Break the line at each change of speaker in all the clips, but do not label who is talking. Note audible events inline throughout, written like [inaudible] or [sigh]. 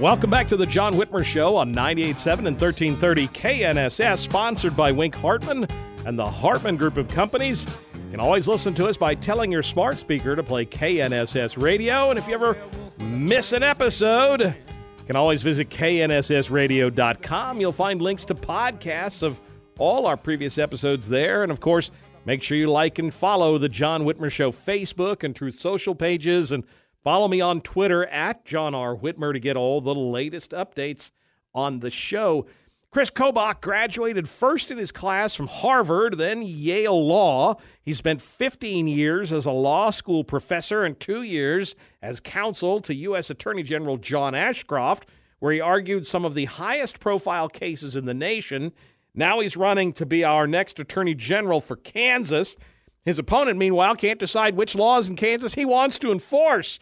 Welcome back to the John Whitmer Show on 98.7 and 1330 KNSS, sponsored by Wink Hartman and the Hartman Group of Companies. You can always listen to us by telling your smart speaker to play KNSS Radio. And if you ever miss an episode, you can always visit knssradio.com. You'll find links to podcasts of all our previous episodes there. And of course, make sure you like and follow the John Whitmer Show Facebook and Truth Social pages. And follow me on Twitter at John R. Whitmer to get all the latest updates on the show. Chris Kobach graduated first in his class from Harvard, then Yale Law. He spent 15 years as a law school professor and two years as counsel to U.S. Attorney General John Ashcroft, where he argued some of the highest profile cases in the nation. Now he's running to be our next Attorney General for Kansas. His opponent, meanwhile, can't decide which laws in Kansas he wants to enforce.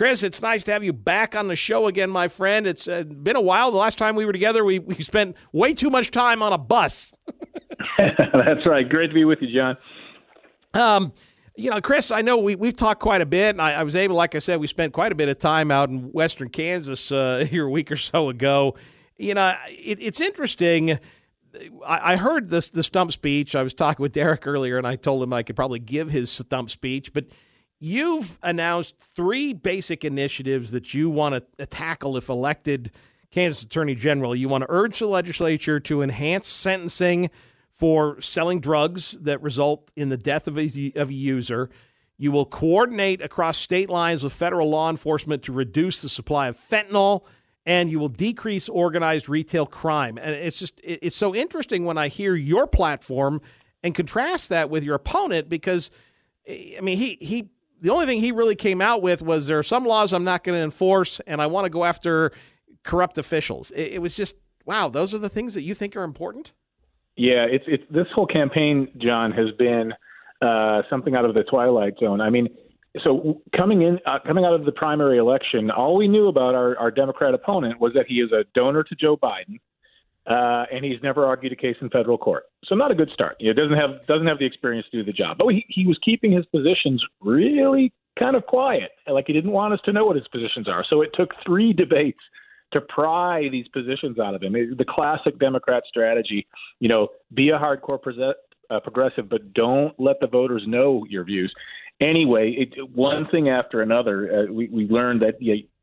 Chris, it's nice to have you back on the show again, my friend. It's uh, been a while. The last time we were together, we, we spent way too much time on a bus. [laughs]
That's right. Great to be with you, John.
Um, you know, Chris, I know we, we've talked quite a bit, and I, I, was able, like I said, we spent quite a bit of time out in western Kansas uh, [laughs] here a week or so ago. You know, it, it's interesting. I, I heard this the stump speech. I was talking with Derek earlier, and I told him I could probably give his stump speech, but – You've announced three basic initiatives that you want to uh, tackle if elected Kansas Attorney General. You want to urge the legislature to enhance sentencing for selling drugs that result in the death of a, of a user. You will coordinate across state lines with federal law enforcement to reduce the supply of fentanyl, and you will decrease organized retail crime. And it's just it's so interesting when I hear your platform and contrast that with your opponent because eh, I mean he he the only thing he really came out with was there are some laws I'm not going to enforce, and I want to go after corrupt officials. It, it, was just wow. Those are the things that you think are important.
Yeah, it's it's this whole campaign, John, has been uh, something out of the twilight zone. I mean, so coming in, uh, coming out of the primary election, all we knew about our, our Democrat opponent was that he is a donor to Joe Biden uh, and he's never argued a case in federal court. So not a good start. He doesn't have doesn't have the experience to do the job. But he, he was keeping his positions really kind of quiet, like he didn't want us to know what his positions are. So it took three [laughs] debates to pry these positions out of him. It, the classic Democrat strategy, you know, be a hardcore pre- uh, progressive, but don't let the voters know your views anyway, it, one thing after another, uh, we, we learned that,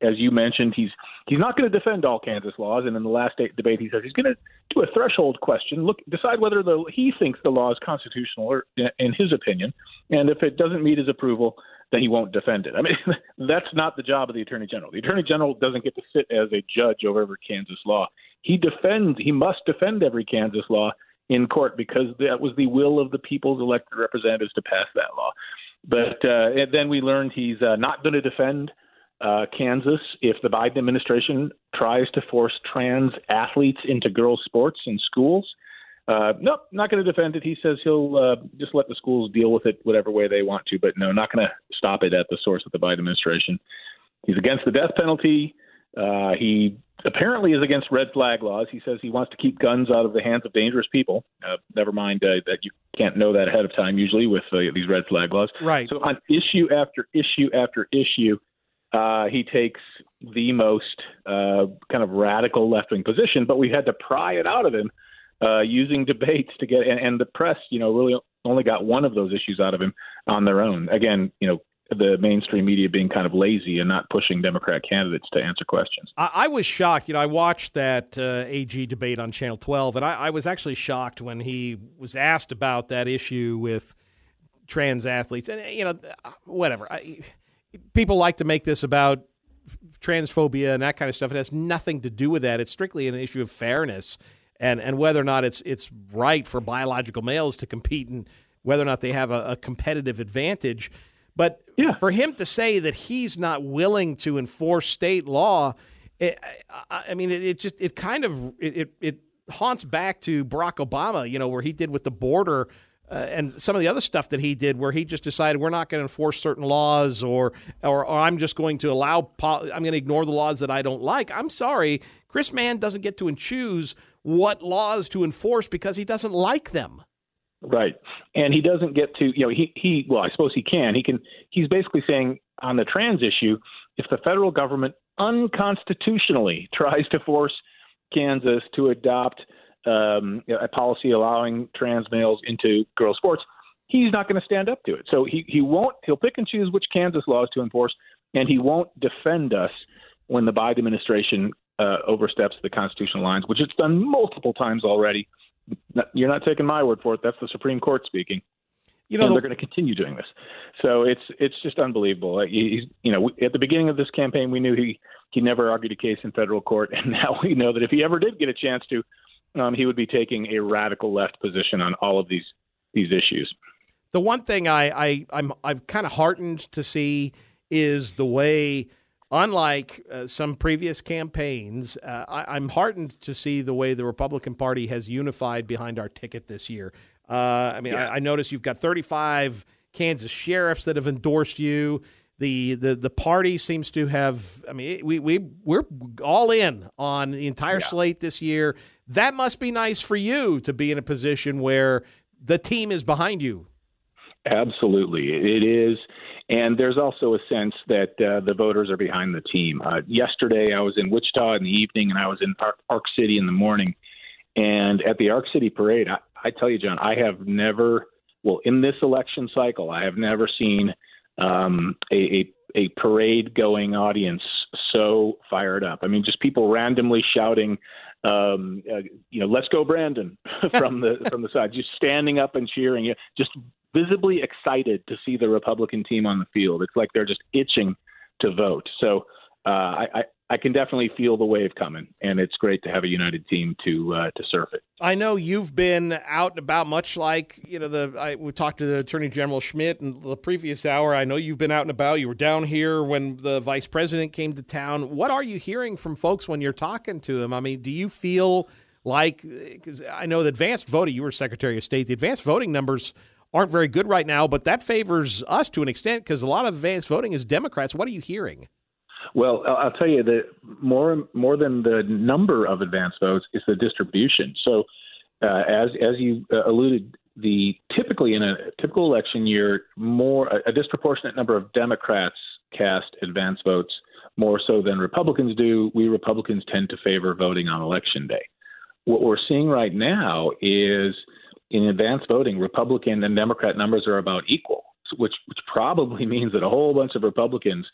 as you mentioned, he's he's not going to defend all Kansas laws. And in the last debate, he says he's going to do a threshold question, look, decide whether the, he thinks the law is constitutional or, in his opinion, and if it doesn't meet his approval, then he won't defend it. I mean, [laughs] that's not the job of the attorney general. The attorney general doesn't get to sit as a judge over every Kansas law. He defends. He must defend every Kansas law in court because that was the will of the people's elected representatives to pass that law. But uh, and then we learned he's uh, not going to defend uh, Kansas if the Biden administration tries to force trans athletes into girls' sports in schools. Uh, nope, not going to defend it. He says he'll uh, just let the schools deal with it whatever way they want to, but no, not going to stop it at the source of the Biden administration. He's against the death penalty. Uh, he apparently is against red flag laws. He says he wants to keep guns out of the hands of dangerous people. Uh, never mind uh, that you can't know that ahead of time usually with uh, these red flag laws.
Right.
So on issue after issue after issue, uh, he takes the most uh, kind of radical left wing position, but we had to pry it out of him uh, using debates to get, and, and the press, you know, really only got one of those issues out of him on their own. Again, you know, the mainstream media being kind of lazy and not pushing Democrat candidates to answer questions.
I, I was shocked. You know, I watched that uh, AG debate on Channel 12, and I, I, was actually shocked when he was asked about that issue with trans athletes. And, you know, whatever. I, people like to make this about transphobia and that kind of stuff. It has nothing to do with that. It's strictly an issue of fairness and, and whether or not it's, it's right for biological males to compete and whether or not they have a, a competitive advantage. But yeah. for him to say that he's not willing to enforce state law, it, I, I mean, it, it, just it kind of it, it haunts back to Barack Obama, you know, where he did with the border. Uh, and some of the other stuff that he did, where he just decided we're not going to enforce certain laws, or, or, or I'm just going to allow, I'm going to ignore the laws that I don't like. I'm sorry, Chris Mann doesn't get to choose what laws to enforce because he doesn't like them.
Right, and he doesn't get to, you know, he he. Well, I suppose he can. He can. He's basically saying on the trans issue, if the federal government unconstitutionally [laughs] tries to force Kansas to adopt um, a policy allowing trans males into girls' sports, he's not going to stand up to it. So he, he won't. He'll pick and choose which Kansas laws to enforce, and he won't defend us when the Biden administration uh, oversteps the constitutional lines, which it's done multiple times already. You're not taking my word for it. That's the Supreme Court speaking. You know, and they're going to continue doing this. So it's it's just unbelievable. He's you know at the beginning of this campaign we knew he he never argued a case in federal court, [laughs] and now we know that if he ever did get a chance to, um, he would be taking a radical left position on all of these these issues.
The one thing I, I I'm I'm kind of heartened to see is the way unlike uh, some previous campaigns, uh, I, am heartened to see the way the Republican Party has unified behind our ticket this year. Uh, I mean, yeah. I, I noticed you've got 35 Kansas sheriffs that have endorsed you. The, the the party seems to have. I mean, we we we're all in on the entire yeah. slate this year. That must be nice for you to be in a position where the team is behind you.
Absolutely, it is. And there's also a sense that uh, the voters are behind the team. Uh, yesterday, I was in Wichita in the evening, and I was in Park, Park City in the morning. And at the Ark City Parade, I, I tell you, John, I have never, well, in this election cycle, I have never seen um, a, a a parade going audience so fired up. I mean, just people randomly shouting, um, uh, you know, "Let's go, Brandon!" [laughs] from the from the side, just standing up and cheering. Just visibly excited to see the Republican team on the field. It's like they're just itching to vote. So uh, I, I can definitely feel the wave coming, and it's great to have a united team to uh, to surf it.
I know you've been out and about, much like you know the I, we talked to the Attorney General Schmitt in the previous hour. I know you've been out and about. You were down here when the Vice President came to town. What are you hearing from folks when you're talking to them? I mean, do you feel like because I know the advanced voting, you were Secretary of State, the advanced voting numbers aren't very good right now, but that favors us to an extent because a lot of advanced voting is Democrats. What are you hearing?
Well, I'll tell you that more more than the number of advanced votes is the distribution. So, uh, as as you uh, alluded, the typically in a typical election year, more a, a disproportionate number of Democrats cast advance votes more so than Republicans do. We Republicans tend to favor voting on election day. What we're seeing right now is in advance voting, Republican and Democrat numbers are about equal, which which probably [laughs] means that a whole bunch of Republicans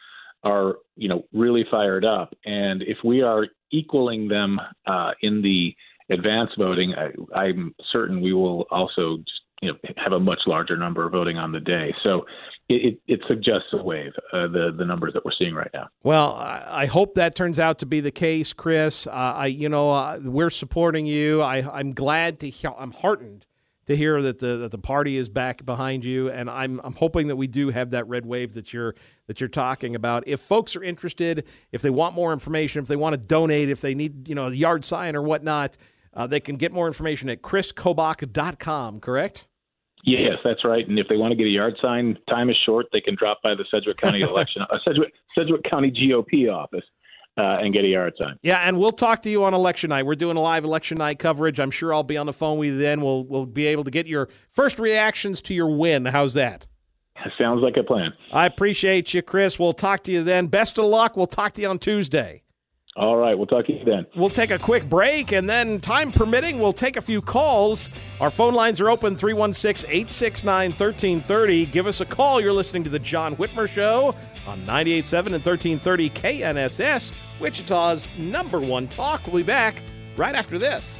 are you know really fired up, and if we are equaling them uh, in the advance voting, I, I'm certain we will also just, you know have a much larger number voting on the day. So it, it, suggests a wave, uh, the the numbers that we're seeing right now.
Well, I, hope that turns out to be the case, Chris. Uh, I you know uh, we're supporting you. I I'm glad to. I'm heartened to hear that the that the party is back behind you, and I'm I'm hoping that we do have that red wave that you're that you're talking about. If folks are interested, if they want more information, if they want to donate, if they need you know a yard sign or whatnot, uh, they can get more information at chriskobach.com. Correct?
Yes, that's right. And if they want to get a yard sign, time is short. They can drop by the Sedgwick County [laughs] election, uh, Sedgwick, Sedgwick County GOP office uh, and get a yard sign.
Yeah, and we'll talk to you on election night. We're doing a live election night coverage. I'm sure I'll be on the phone with you then. We'll we'll be able to get your first reactions to your win. How's that?
Sounds like a plan.
I appreciate you, Chris. We'll talk to you then. Best of luck. We'll talk to you on Tuesday.
All right, we'll talk to you then.
We'll take a quick break, and then, time permitting, we'll take a few calls. Our phone lines are open 316 869 1330. Give us a call. You're listening to The John Whitmer Show on 98.7 and 1330 KNSS, Wichita's number one talk. We'll be back right after this.